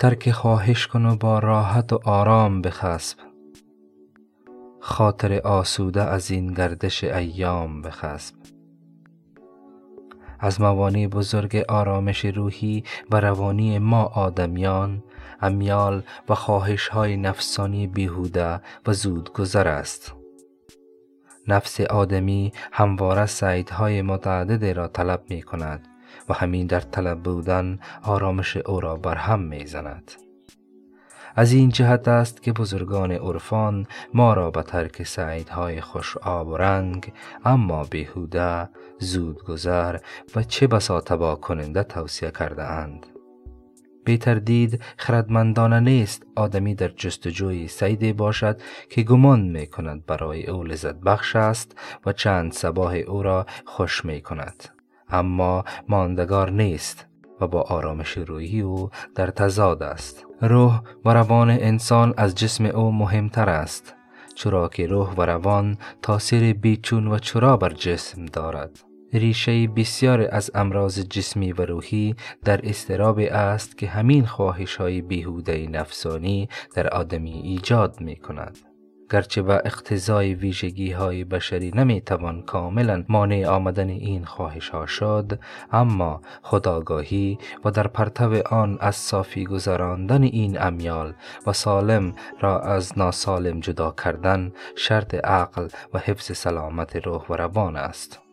ترک خواهش کن و با راحت و آرام بخسب. خاطر آسوده از این گردش ایام بخسب. از موانع بزرگ آرامش روحی و روانی ما آدمیان امیال و خواهش های نفسانی بیهوده و زودگذر است. نفس آدمی همواره سعیدهای متعدد را طلب می کند و همین در طلب بودن آرامش او را برهم می زند. از این جهت است که بزرگان عرفان ما را به ترک سعیدهای خوش آب و رنگ اما بیهوده زودگذر و چه بسا تبا کننده توصیه کرده اند بی تردید خردمندانه نیست آدمی در جستجوی سیدی باشد که گمان می کند برای او لذت بخش است و چند سباه او را خوش می کند اما ماندگار نیست و با آرامش روحی او در تضاد است روح و روان انسان از جسم او مهمتر است چرا که روح و روان تاثیر بیچون و چرا بر جسم دارد ریشه بسیار از امراض جسمی و روحی در استراب است که همین خواهش های بیهوده نفسانی در آدمی ایجاد می کند. گرچه به اقتضای ویژگی های بشری نمی توان کاملا مانع آمدن این خواهش ها شد اما خداگاهی و در پرتو آن از صافی گذراندن این امیال و سالم را از ناسالم جدا کردن شرط عقل و حفظ سلامت روح و روان است.